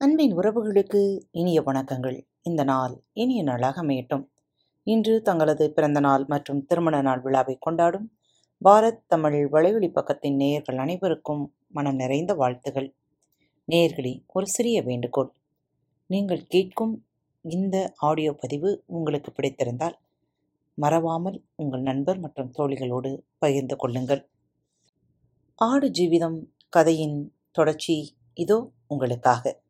அன்பின் உறவுகளுக்கு இனிய வணக்கங்கள். இந்த நாள் இனிய நாளாக அமையட்டும். இன்று தங்களது பிறந்த நாள் மற்றும் திருமண நாள் விழாவை கொண்டாடும் பாரத் தமிழ் வலைவழி பக்கத்தின் நேயர்கள் அனைவருக்கும் மனம் நிறைந்த வாழ்த்துகள். நேயர்களே ஒரு சிறிய வேண்டுகோள். நீங்கள் கேட்கும் இந்த ஆடியோ பதிவு உங்களுக்கு பிடித்திருந்தால் மறவாமல் உங்கள் நண்பர் மற்றும் தோழிகளோடு பகிர்ந்து கொள்ளுங்கள். ஆடு ஜீவிதம் கதையின் தொடர்ச்சி இதோ உங்களுக்காக.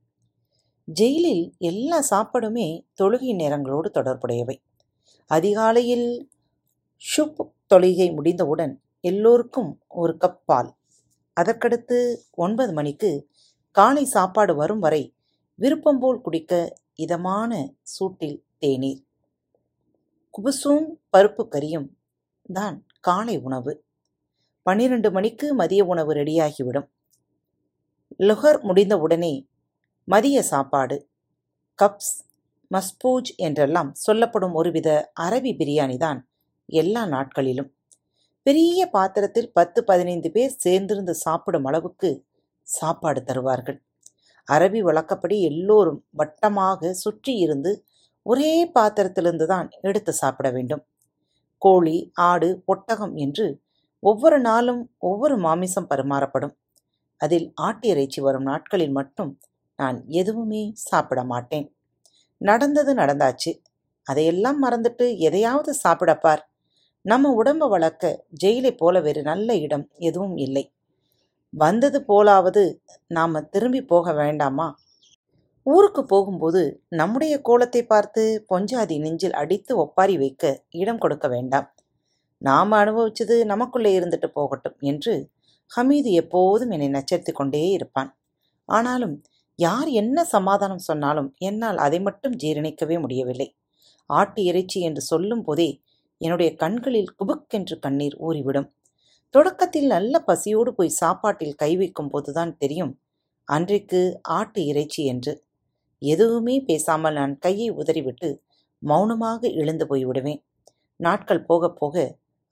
ஜெயிலில் எல்லா சாப்பாடுமே தொழுகை நேரங்களோடு தொடர்புடையவை. அதிகாலையில் ஷுப் தொழுகை முடிந்தவுடன் எல்லோருக்கும் ஒரு கப் பால். அதற்கடுத்து ஒன்பது மணிக்கு காலை சாப்பாடு வரும் வரை விருப்பம் போல் குடிக்க இதமான சூட்டில் தேநீர். குபுசும் பருப்பு கறியும் தான் காலை உணவு. பன்னிரண்டு மணிக்கு மதிய உணவு ரெடியாகிவிடும். லுகர் முடிந்தவுடனே மதிய சாப்பாடு. கப்ஸ் மஸ்பூஜ் என்றெல்லாம் சொல்லப்படும் ஒருவித அரபி பிரியாணி தான் எல்லா நாட்களிலும். பெரிய பாத்திரத்தில் பத்து பதினைந்து பேர் சேர்ந்திருந்து சாப்பிடும் அளவுக்கு சாப்பாடு தருவார்கள். அரபி வழக்கப்படி எல்லோரும் வட்டமாக சுற்றி இருந்து ஒரே பாத்திரத்திலிருந்து தான் எடுத்து சாப்பிட வேண்டும். கோழி ஆடு ஒட்டகம் என்று ஒவ்வொரு நாளும் ஒவ்வொரு மாமிசம் பரிமாறப்படும். அதில் ஆட்டு இறைச்சி வரும் நாட்களில் மட்டும் நான் எதுவுமே சாப்பிட மாட்டேன். நடந்தது நடந்தாச்சு. அதையெல்லாம் மறந்துட்டு எதையாவது சாப்பிடப்பார் நம்ம உடம்ப வளர்க்க ஜெயிலை போல வேறு நல்ல இடம் எதுவும் இல்லை. வந்தது போலாவது நாம திரும்பி போக வேண்டாமா? ஊருக்கு போகும்போது நம்முடைய கோலத்தை பார்த்து பொஞ்சாதி நெஞ்சில் அடித்து ஒப்பாரி வைக்க இடம் கொடுக்க வேண்டாம். நாம் அனுபவிச்சது நமக்குள்ளே இருந்துட்டு போகட்டும் என்று ஹமீது எப்போதும் என்னை நச்சரித்து கொண்டே இருப்பான். ஆனாலும் யார் என்ன சமாதானம் சொன்னாலும் என்னால் அதை மட்டும் ஜீரணிக்கவே முடியவில்லை. ஆட்டு இறைச்சி என்று சொல்லும் போதே என்னுடைய கண்களில் குபுக்கென்று கண்ணீர் ஊறிவிடும். தொடக்கத்தில் நல்ல பசியோடு போய் சாப்பாட்டில் கை வைக்கும் போதுதான் தெரியும் அன்றைக்கு ஆட்டு இறைச்சி என்று. எதுவுமே பேசாமல் நான் கையை உதறிவிட்டு மௌனமாக எழுந்து போய்விடுவேன் நாட்கள் போக போக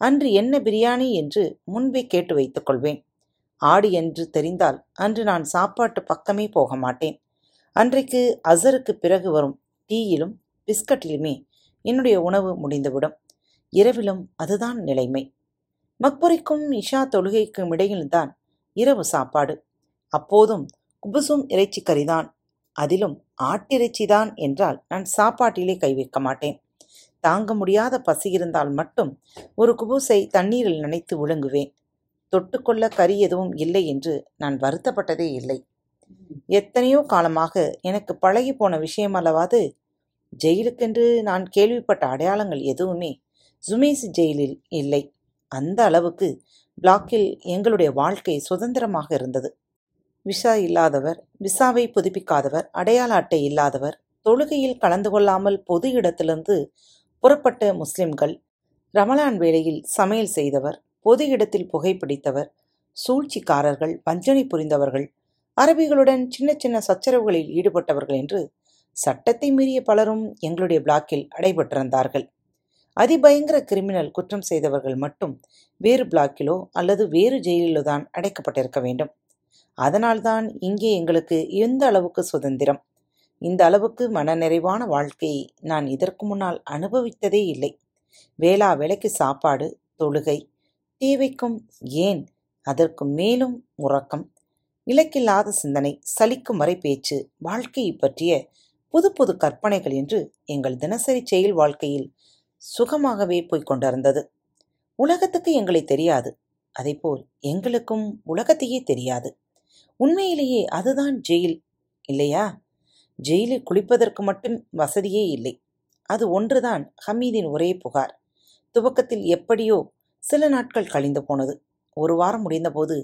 அன்று என்ன பிரியாணி என்று முன்பே கேட்டு வைத்துக் கொள்வேன். ஆடு என்று தெரிந்தால் அன்று நான் சாப்பாட்டு பக்கமே போக மாட்டேன். அன்றைக்கு அசருக்கு பிறகு வரும் டீயிலும் பிஸ்கட்டிலுமே என்னுடைய உணவு முடிந்துவிடும். இரவிலும் அதுதான் நிலைமை. மக்புரிக்கும் இஷா தொழுகைக்கும் இடையில்தான் இரவு சாப்பாடு. அப்போதும் குபுசும் இறைச்சி கறிதான். அதிலும் ஆட்டிறைச்சிதான் என்றால் நான் சாப்பாட்டிலே கை வைக்க மாட்டேன். தாங்க முடியாத பசி இருந்தால் மட்டும் ஒரு குபூசை தண்ணீரில் நனைத்து விழுங்குவேன். தொட்டுக்கொள்ள கறி எதுவும் இல்லை என்று நான் வருத்தப்பட்டதே இல்லை. எத்தனையோ காலமாக எனக்கு பழகி போன விஷயம் அல்லவாது ஜெயிலுக்கென்று நான் கேள்விப்பட்ட அடையாளங்கள் எதுவுமே ஜுமேஸ் ஜெயிலில் இல்லை. அந்த அளவுக்கு பிளாக்கில் எங்களுடைய வாழ்க்கை சுதந்திரமாக இருந்தது. விசா இல்லாதவர் விசாவை புதுப்பிக்காதவர் அடையாள அட்டை இல்லாதவர் தொழுகையில் கலந்து கொள்ளாமல் பொது இடத்திலிருந்து புறப்பட்ட முஸ்லிம்கள் ரமலான் வேளையில் சமையல் செய்தவர் பொது இடத்தில் புகைப்பிடித்தவர். சூழ்ச்சிக்காரர்கள் வஞ்சனை புரிந்தவர்கள் அரபிகளுடன் சின்ன சின்ன சச்சரவுகளில் ஈடுபட்டவர்கள் என்று சட்டத்தை மீறிய பலரும் எங்களுடைய பிளாக்கில் அடைபட்டிருந்தார்கள். அதிபயங்கர கிரிமினல் குற்றம் செய்தவர்கள் மட்டும் வேறு பிளாக்கிலோ அல்லது வேறு ஜெயிலிலோ தான் அடைக்கப்பட்டிருக்க வேண்டும். அதனால்தான் இங்கே எங்களுக்கு எந்த அளவுக்கு சுதந்திரம்? இந்த அளவுக்கு மனநிறைவான வாழ்க்கையை நான் இதற்கு முன்னால் அனுபவித்ததே இல்லை. வேளா வேலைக்கு சாப்பாடு தொழுகை தேவைக்கும் ஏன்? அதற்கு மேலும் உறக்கம். இலக்கில்லாத சிந்தனை சலிக்கும் வரை பேச்சு வாழ்க்கையை பற்றிய புது புது கற்பனைகள் என்று எங்கள் தினசரி செயல் வாழ்க்கையில் சுகமாகவே போய்க் கொண்டிருந்தது. உலகத்துக்கு எங்களை தெரியாது. அதைப்போல் எங்களுக்கும் உலகத்தையே தெரியாது. உண்மையிலேயே அதுதான் ஜெயில் இல்லையா? ஜெயிலில் குளிப்பதற்கு மட்டும் வசதியே இல்லை. அது ஒன்றுதான் ஹமீதின் ஒரே புகார். துவக்கத்தில் எப்படியோ சில நாட்கள் கழிந்து போனது. ஒரு வாரம் முடிந்தபோது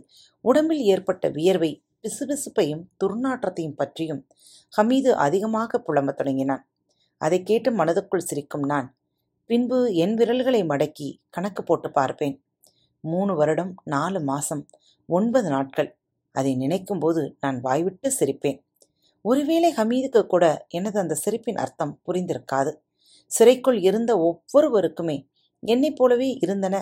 உடம்பில் ஏற்பட்ட வியர்வை பிசுபிசுப்பையும் துர்நாற்றத்தையும் பற்றியும் ஹமீது அதிகமாக புலம்பத் தொடங்கினான். அதை கேட்டு மனதுக்குள் சிரிக்கும் நான் பின்பு என் விரல்களை மடக்கி கணக்கு போட்டு பார்ப்பேன். மூணு வருடம் நாலு மாசம் ஒன்பது நாட்கள் அதை நினைக்கும்போது நான் வாய்விட்டு சிரிப்பேன். ஒருவேளை ஹமீதுக்கு கூட எனது அந்த சிரிப்பின் அர்த்தம் புரிந்திருக்காது. சிறைக்குள் இருந்த ஒவ்வொருவருக்குமே என்னைப் போலவே இருந்தன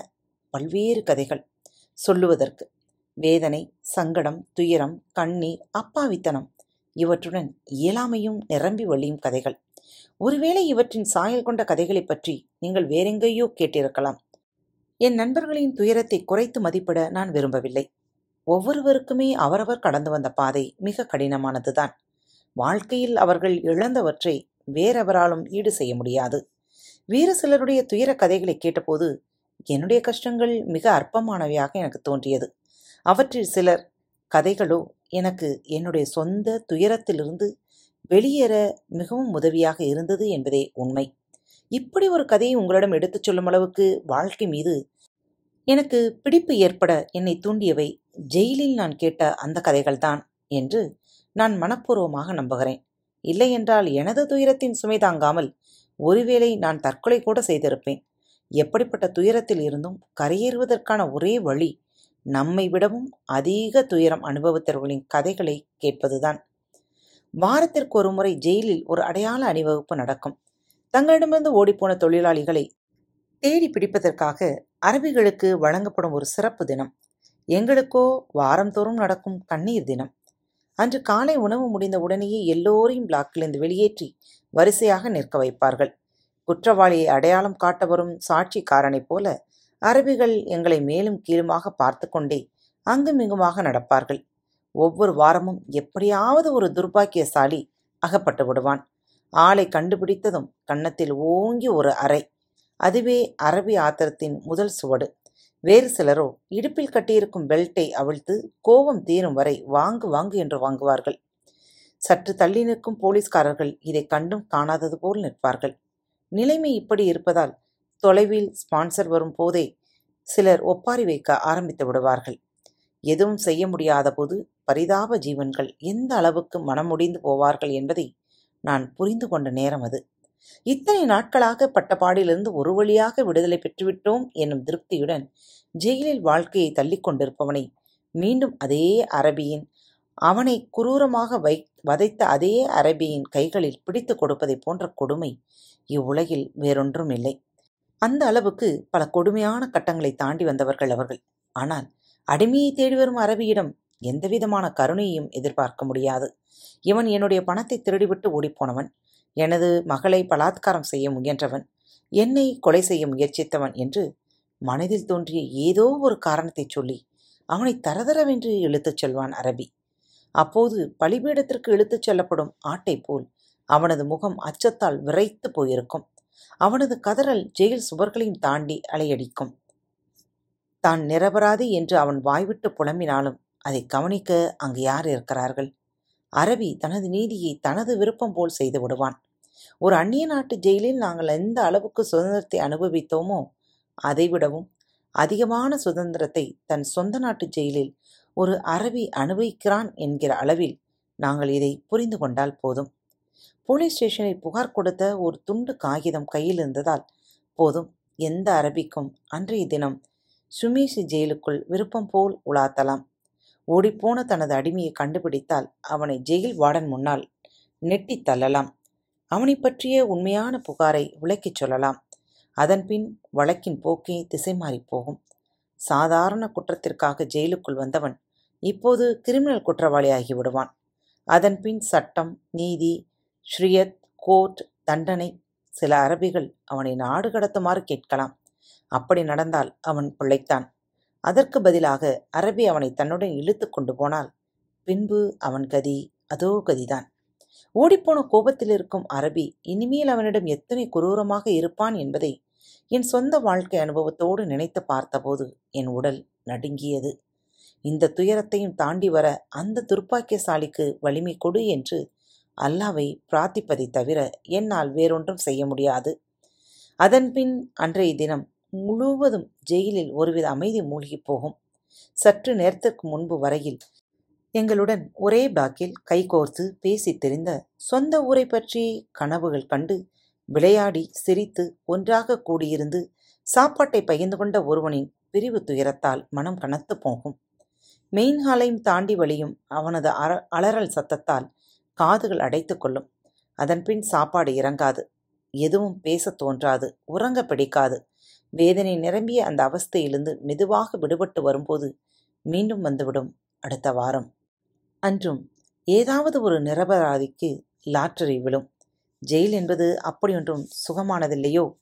பல்வேறு கதைகள் சொல்லுவதற்கு. வேதனை சங்கடம் துயரம் கண்ணீர் அப்பாவித்தனம் இவற்றுடன் இயலாமையும் நிரம்பி வழியும் கதைகள். ஒருவேளை இவற்றின் சாயல் கொண்ட கதைகளைப் பற்றி நீங்கள் வேறெங்கேயோ கேட்டிருக்கலாம். என் நண்பர்களின் துயரத்தை குறைத்து மதிப்பிட நான் விரும்பவில்லை. ஒவ்வொருவருக்குமே அவரவர் கடந்து வந்த பாதை மிக கடினமானதுதான். வாழ்க்கையில் அவர்கள் இழந்தவற்றை வேறெவராலும் ஈடு செய்ய முடியாது. வேறு சிலருடைய துயர கதைகளை கேட்டபோது என்னுடைய கஷ்டங்கள் மிக அற்பமானவையாக எனக்கு தோன்றியது. அவற்றில் சிலர் கதைகளோ எனக்கு என்னுடைய சொந்த துயரத்திலிருந்து வெளியேற மிகவும் உதவியாக இருந்தது என்பதே உண்மை. இப்படி ஒரு கதையை உங்களிடம் எடுத்துச் சொல்லும் அளவுக்கு வாழ்க்கை மீது எனக்கு பிடிப்பு ஏற்பட என்னை தூண்டியவை ஜெயிலில் நான் கேட்ட அந்த கதைகள்தான் என்று நான் மனப்பூர்வமாக நம்புகிறேன். இல்லையென்றால் எனது துயரத்தின் சுமை தாங்காமல் ஒருவேளை நான் தற்கொலை கூட செய்திருப்பேன். எப்படிப்பட்ட துயரத்தில் இருந்தும் கரையேறுவதற்கான ஒரே வழி நம்மை விடவும் அதிக துயரம் அனுபவித்தவர்களின் கதைகளை கேட்பதுதான். வாரத்திற்கு ஒரு முறை ஜெயிலில் ஒரு அடையாள அணிவகுப்பு நடக்கும். தங்களிடமிருந்து ஓடிப்போன தொழிலாளிகளை தேடி பிடிப்பதற்காக அரபிகளுக்கு வழங்கப்படும் ஒரு சிறப்பு தினம். எங்களுக்கோ வாரந்தோறும் நடக்கும் கண்ணீர் தினம். அன்று காலை உணவு முடிந்த உடனேயே எல்லோரையும் பிளாக்கிலிருந்து வெளியேற்றி வரிசையாக நிற்க வைப்பார்கள். குற்றவாளியை அடையாளம் காட்ட வரும் சாட்சிக்காரனைப் போல அரபிகள் எங்களை மேலும் கீழுமாக பார்த்து கொண்டே அங்குமிங்குமாக நடப்பார்கள். ஒவ்வொரு வாரமும் எப்படியாவது ஒரு துர்பாக்கியசாலி அகப்பட்டு விடுவான். ஆளை கண்டுபிடித்ததும் கன்னத்தில் ஓங்கி ஒரு அறை. அதுவே அரபி ஆத்திரத்தின் முதல் சுவடு. வேறு சிலரோ இடுப்பில் கட்டியிருக்கும் பெல்ட்டை அவிழ்த்து கோபம் தீரும் வரை வாங்கு வாங்கு என்று வாங்குவார்கள். சற்று தள்ளி நிற்கும் போலீஸ்காரர்கள் இதை கண்டும் காணாதது போல் நிற்பார்கள். நிலைமை இப்படி இருப்பதால் தொலைவில் ஸ்பான்சர் வரும் போதே சிலர் ஒப்பாரி வைக்க ஆரம்பித்து விடுவார்கள். எதுவும் செய்ய முடியாத போது பரிதாப ஜீவன்கள் எந்த அளவுக்கு மனமுடிந்து போவார்கள் என்பதை நான் புரிந்து கொண்ட நேரம் அது. இத்தனை நாட்களாக பட்டப்பாடிலிருந்து ஒரு வழியாக விடுதலை பெற்றுவிட்டோம் என்னும் திருப்தியுடன் ஜெயிலில் வாழ்க்கையை தள்ளிக் கொண்டிருப்பவனை மீண்டும் அதே அரபியின் அவனை குரூரமாக வை வதைத்த அதே அரபியின் கைகளில் பிடித்து கொடுப்பதை போன்ற கொடுமை இவ்வுலகில் வேறொன்றும் இல்லை. அந்த அளவுக்கு பல கொடுமையான கட்டங்களை தாண்டி வந்தவர்கள் அவர்கள். ஆனால் அடிமையை தேடி வரும் அரபியிடம் எந்தவிதமான கருணையையும் எதிர்பார்க்க முடியாது. இவன் என்னுடைய பணத்தை திருடிவிட்டு ஓடிப்போனவன். எனது மகளை பலாத்காரம் செய்ய முயன்றவன். என்னை கொலை செய்ய முயற்சித்தவன் என்று மனதில் தோன்றிய ஏதோ ஒரு காரணத்தைச் சொல்லி அவனை தரதரவென்று இழுத்துச் செல்வான் அரபி. அப்போது பலிபீடத்திற்கு இழுத்துச் செல்லப்படும் ஆட்டை போல் அவனது முகம் அச்சத்தால் விரைத்து போயிருக்கும். அவனது கதறல் ஜெயில் சுவர்களையும் தாண்டி அலையடிக்கும். தான் நிரபராதி என்று அவன் வாய்விட்டு புலம்பினாலும் அதை கவனிக்க அங்கு யார் இருக்கிறார்கள்? அரபி தனது நீதியை தனது விருப்பம் போல் செய்து விடுவான். ஒரு அந்நிய நாட்டு ஜெயிலில் நாங்கள் எந்த அளவுக்கு சுதந்திரத்தை அனுபவித்தோமோ அதைவிடவும் அதிகமான சுதந்திரத்தை தன் சொந்த நாட்டு ஜெயிலில் ஒரு அரபி அனுபவிக்கிறான் என்கிற அளவில் நாங்கள் இதை புரிந்து கொண்டால் போதும். போலீஸ் ஸ்டேஷனில் புகார் கொடுத்த ஒரு துண்டு காகிதம் கையில் இருந்ததால் போதும் எந்த அரபிக்கும் அன்றைய தினம் சுமேஷி ஜெயிலுக்குள் விருப்பம் போல் உலாத்தலாம். ஓடிப்போன தனது அடிமையை கண்டுபிடித்தால் அவனை ஜெயில் வார்டன் முன்னால் நெட்டித் தள்ளலாம். அவனை பற்றிய உண்மையான புகாரை விளக்கிச் சொல்லலாம். அதன்பின் வழக்கின் போக்கே திசை மாறிப் போகும். சாதாரண குற்றத்திற்காக ஜெயிலுக்குள் வந்தவன் இப்போது கிரிமினல் குற்றவாளியாகி விடுவான். அதன்பின் சட்டம் நீதி ஸ்ரியத் கோர்ட் தண்டனை சில அரபிகள் அவனை நாடு கடத்துமாறு கேட்கலாம். அப்படி நடந்தால் அவன் பிழைத்தான். அதற்கு பதிலாக அரபி அவனை தன்னுடன் இழுத்து கொண்டு போனால் பின்பு அவன் கதி அதோ கதிதான். ஓடிப்போன கோபத்தில் இருக்கும் அரபி இனிமேல் அவனிடம் எத்தனை குரூரமாக இருப்பான் என்பதை என் சொந்த வாழ்க்கை அனுபவத்தோடு நினைத்து பார்த்தபோது என் உடல் நடுங்கியது. இந்த துயரத்தையும் தாண்டி வர அந்த துர்ப்பாக்கியசாலிக்கு வலிமை கொடு என்று அல்லாவை பிரார்த்திப்பதை தவிர என்னால் வேறொன்றும் செய்ய முடியாது. அதன்பின் அன்றைய தினம் முழுவதும் ஜெயிலில் ஒருவித அமைதி மூழ்கிப் போகும். சற்று நேரத்திற்கு முன்பு வரையில் எங்களுடன் ஒரே பாக்கில் கைகோர்த்து பேசித் தெரிந்த சொந்த ஊரை பற்றி கனவுகள் கண்டு விளையாடி சிரித்து ஒன்றாக கூடியிருந்து சாப்பாட்டை பகிர்ந்து கொண்ட ஒருவனின் பிரிவு துயரத்தால் மனம் கனத்து போகும். மெயின் ஹாலையும் தாண்டி வழியும் அவனது அலறல் சத்தத்தால் காதுகள் அடைத்து கொள்ளும். அதன்பின் சாப்பாடு இறங்காது. எதுவும் பேசத் தோன்றாது. உறங்க பிடிக்காது. வேதனை நிரம்பிய அந்த அவஸ்தையிலிருந்து மெதுவாக விடுபட்டு வரும்போது மீண்டும் வந்துவிடும். அடுத்த வாரம். அன்றும் ஏதாவது ஒரு நிரபராதிக்கு லாட்டரி விழும். ஜெயில் என்பது அப்படியொன்றும் சுகமானதில்லையோ?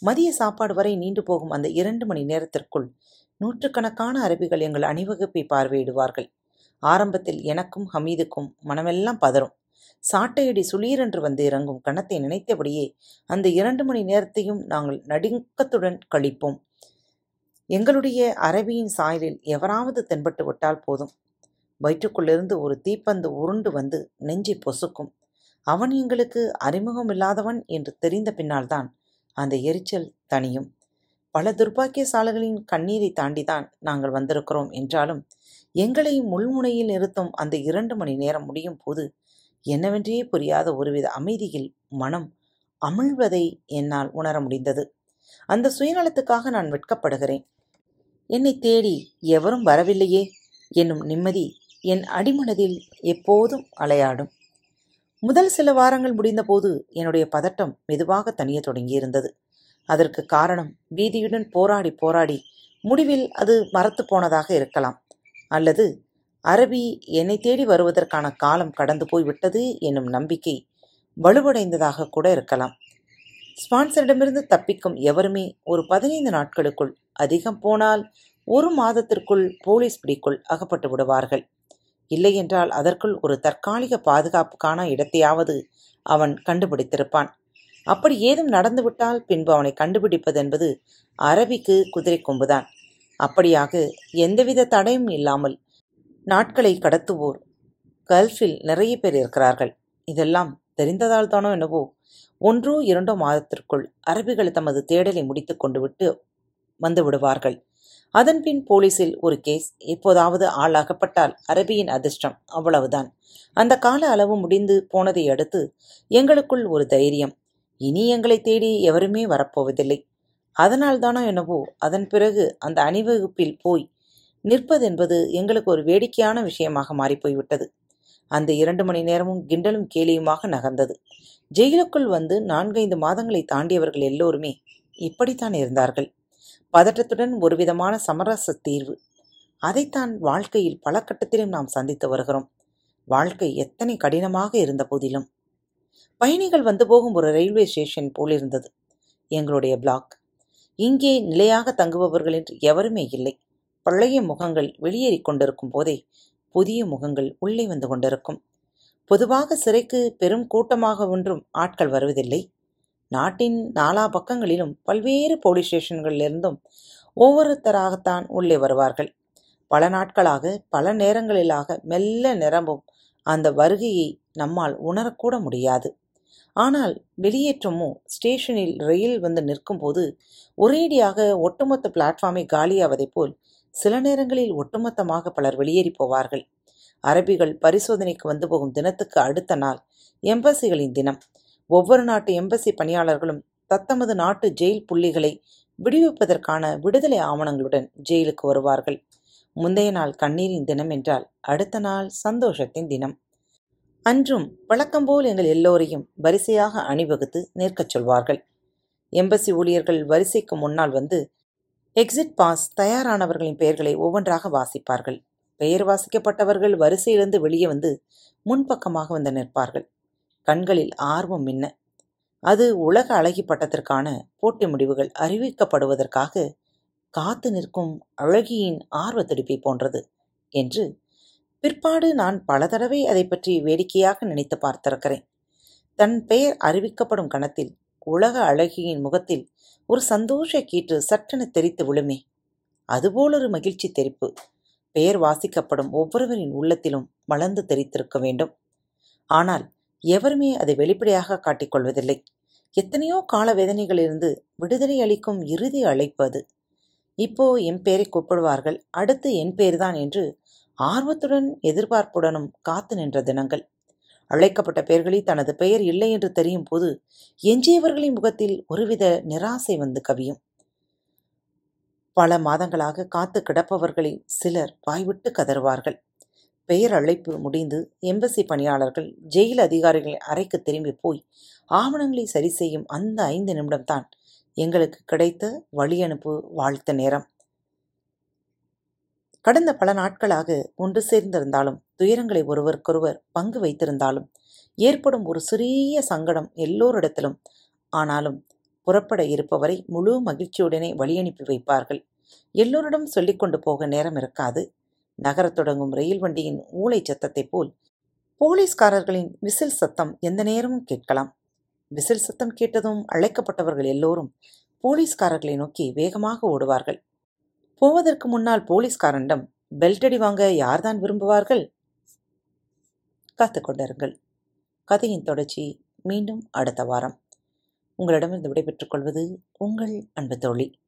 மதிய சாப்பாடு வரை நீண்டு போகும் அந்த இரண்டு மணி நேரத்திற்குள் நூற்றுக்கணக்கான அரபிகள் எங்கள் அணிவகுப்பை பார்வையிடுவார்கள். ஆரம்பத்தில் எனக்கும் ஹமீதுக்கும் மனமெல்லாம் பதறும். சாட்டையடி சுளீரென்று வந்து இறங்கும் கணத்தை நினைத்தபடியே அந்த இரண்டு மணி நேரத்தையும் நாங்கள் நடுக்கத்துடன் கழிப்போம். எங்களுடைய அரபியின் சாயலில் எவராவது தென்பட்டு விட்டால் போதும். வயிற்றுக்குள்ளிருந்து ஒரு தீப்பந்து உருண்டு வந்து நெஞ்சை பொசுக்கும். அவன் எங்களுக்கு அறிமுகமில்லாதவன் என்று தெரிந்த பின்னால்தான் அந்த எரிச்சல் தனியும் பல துர்பாக்கியசாலர்களின் கண்ணீரை தாண்டிதான் நாங்கள் வந்திருக்கிறோம் என்றாலும் எங்களை முள்முனையில் நிறுத்தும் அந்த இரண்டு மணி நேரம் முடியும் போது என்னவென்றே புரியாத ஒருவித அமைதியில் மனம் அமிழ்வதை என்னால் உணர முடிந்தது. அந்த சுயநலத்துக்காக நான் வெட்கப்படுகிறேன். என்னை தேடி எவரும் வரவில்லையே என்னும் நிம்மதி என் அடிமனதில் எப்போதும் அலையாடும். முதல் சில வாரங்கள் முடிந்தபோது என்னுடைய பதட்டம் மெதுவாக தனிய தொடங்கியிருந்தது. அதற்கு காரணம் வீதியுடன் போராடி போராடி முடிவில் அது மறத்து போனதாக இருக்கலாம். அல்லது அரபி என்னை தேடி வருவதற்கான காலம் கடந்து போய்விட்டது என்னும் நம்பிக்கை வலுவடைந்ததாக கூட இருக்கலாம். ஸ்பான்சரிடமிருந்து தப்பிக்கும் எவருமே ஒரு பதினைந்து நாட்களுக்குள் அதிகம் போனால் ஒரு மாதத்திற்குள் போலீஸ் பிடிக்குள் அகப்பட்டு விடுவார்கள். இல்லையென்றால் அதற்குள் ஒரு தற்காலிக பாதுகாப்புக்கான இடத்தையாவது அவன் கண்டுபிடித்திருப்பான். அப்படி ஏதும் நடந்துவிட்டால் பின்பு அவனை கண்டுபிடிப்பது என்பது அரபிக்கு குதிரை கொம்புதான். அப்படியாக எந்தவித தடையும் இல்லாமல் நாட்களை கடத்துவோர் கல்ஃபில் நிறைய பேர் இருக்கிறார்கள். இதெல்லாம் தெரிந்ததால் தானோ என்னவோ ஒன்றோ இரண்டோ மாதத்திற்குள் அரபிகள் தமது தேடலை முடித்து கொண்டு விட்டு வந்து விடுவார்கள். அதன்பின் போலீஸில் ஒரு கேஸ் எப்போதாவது ஆள் அகப்பட்டால் அரபியின் அதிர்ஷ்டம் அவ்வளவுதான். அந்த கால அளவு முடிந்து போனதை அடுத்து எங்களுக்குள் ஒரு தைரியம் இனி எங்களை தேடி எவருமே வரப்போவதில்லை. அதனால்தானோ என்னவோ அதன் பிறகு அந்த அணிவகுப்பில் போய் நிற்பதென்பது எங்களுக்கு ஒரு வேடிக்கையான விஷயமாக மாறிப்போய்விட்டது. அந்த இரண்டு மணி நேரமும் கிண்டலும் கேலியுமாக நகர்ந்தது. ஜெயிலுக்குள் வந்து நான்கைந்து மாதங்களை தாண்டியவர்கள் எல்லோருமே இப்படித்தான் இருந்தார்கள். பதட்டத்துடன் ஒருவிதமான சமரச தீர்வு. அதைத்தான் வாழ்க்கையில் பல கட்டத்திலும் நாம் சந்தித்து வருகிறோம். வாழ்க்கை எத்தனை கடினமாக இருந்த போதிலும். பயணிகள் வந்து போகும் ஒரு ரயில்வே ஸ்டேஷன் போலிருந்தது எங்களுடைய பிளாக் இங்கே நிலையாக தங்குபவர்கள் என்று எவருமே இல்லை. பழைய முகங்கள் வெளியேறி கொண்டிருக்கும் போதே புதிய முகங்கள் உள்ளே வந்து கொண்டிருக்கும். பொதுவாக சிறைக்கு பெரும் கூட்டமாக ஒன்றும் ஆட்கள் வருவதில்லை. நாட்டின் நாலா பக்கங்களிலும் பல்வேறு போலீஸ் ஸ்டேஷன்களிலிருந்தும் ஒவ்வொருத்தராகத்தான் உள்ளே வருவார்கள். பல நாட்களாக பல நேரங்களிலாக மெல்ல நிரம்பும் அந்த வருகையை நம்மால் உணரக்கூட முடியாது. ஆனால் வெளியேற்றமோ ஸ்டேஷனில் ரயில் வந்து நிற்கும்போது ஒரேடியாக ஒட்டுமொத்த பிளாட்ஃபார்மை காலியாவதை போல் சில நேரங்களில் ஒட்டுமொத்தமாக பலர் வெளியேறி போவார்கள். அரபிகள் பரிசோதனைக்கு வந்து போகும் தினத்துக்கு அடுத்த நாள் எம்பசிகளின் தினம். ஒவ்வொரு நாட்டு எம்பசி பணியாளர்களும் தத்தமது நாட்டு ஜெயில் புள்ளிகளை விடுவிப்பதற்கான விடுதலை ஆவணங்களுடன் ஜெயிலுக்கு வருவார்கள். முந்தைய நாள் கண்ணீரின் தினம் என்றால் அடுத்த நாள் சந்தோஷத்தின் தினம். அன்றும் வழக்கம்போல் எங்கள் எல்லோரையும் வரிசையாக அணிவகுத்து நிற்கச் சொல்வார்கள். எம்பசி ஊழியர்கள் வரிசைக்கு முன்னால் வந்து எக்ஸிட் பாஸ் தயாரானவர்களின் பெயர்களை ஒவ்வொன்றாக வாசிப்பார்கள். பெயர் வாசிக்கப்பட்டவர்கள் வரிசையிலிருந்து வெளியே வந்து முன்பக்கமாக வந்து நிற்பார்கள். கண்களில் ஆர்வம் மின்ன. அது உலக அழகி பட்டத்திற்கான போட்டி முடிவுகள் அறிவிக்கப்படுவதற்காக காத்து நிற்கும் அழகியின் ஆர்வ துடிப்பை போன்றது என்று பிற்பாடு நான் பல தடவை அதை பற்றி வேடிக்கையாக நினைத்து பார்த்திருக்கிறேன். தன் பெயர் அறிவிக்கப்படும் கணத்தில் உலக அழகியின் முகத்தில் ஒரு சந்தோஷ கீற்று சற்றென தெரித்து விழுமே. அதுபோலொரு மகிழ்ச்சி தெரிப்பு பெயர் வாசிக்கப்படும் ஒவ்வொருவரின் உள்ளத்திலும் மலர்ந்து தெரித்திருக்க வேண்டும். ஆனால் எவருமே அதை வெளிப்படையாக காட்டிக்கொள்வதில்லை எத்தனையோ கால வேதனைகளிலிருந்து விடுதலை அளிக்கும் இறுதி அழைப்பு அது. இப்போ என் பெயரை கூப்பிடுவார்கள். அடுத்து என் பெயர்தான் என்று ஆர்வத்துடன் எதிர்பார்ப்புடனும் காத்து நின்ற தினங்கள். அழைக்கப்பட்ட பெயர்களில் தனது பெயர் இல்லை என்று தெரியும் போது எஞ்சியவர்களின் முகத்தில் ஒருவித நிராசை வந்து கவியும். பல மாதங்களாக காத்து கிடப்பவர்களில் சிலர் வாய்விட்டு கதறுவார்கள். பெயர் அழைப்பு முடிந்து எம்பசி பணியாளர்கள் ஜெயில் அதிகாரிகளின் அறைக்கு திரும்பி போய் ஆவணங்களை சரி செய்யும் அந்த ஐந்து நிமிடம்தான் எங்களுக்கு கிடைத்த வழி அனுப்பு வாழ்த்த நேரம். கடந்த பல நாட்களாக ஒன்று சேர்ந்திருந்தாலும் துயரங்களை ஒருவருக்கொருவர் பங்கு வைத்திருந்தாலும் ஏற்படும் ஒரு சிறிய சங்கடம் எல்லோரிடத்திலும். ஆனாலும் புறப்பட இருப்பவரை முழு மகிழ்ச்சியுடனே வழியனுப்பி வைப்பார்கள். எல்லோரிடம் சொல்லிக்கொண்டு போக நேரம் இருக்காது. நகரத் தொடங்கும் ரயில் வண்டியின் ஊளை சத்தத்தைப் போல் போலீஸ்காரர்களின் விசில் சத்தம் எந்த நேரமும் கேட்கலாம். விசில் சத்தம் கேட்டதும் அழைக்கப்பட்டவர்கள் எல்லோரும் போலீஸ்காரர்களை நோக்கி வேகமாக ஓடுவார்கள். போவதற்கு முன்னால் போலீஸ்காரனிடம் பெல்ட் அடி வாங்க யார்தான் விரும்புவார்கள்? காத்துக் கொண்டிருங்கள் கதையின் தொடர்ச்சி மீண்டும் அடுத்த வாரம். உங்களிடமிருந்து விடைபெற்றுக் கொள்வது உங்கள் அன்பு தோழி.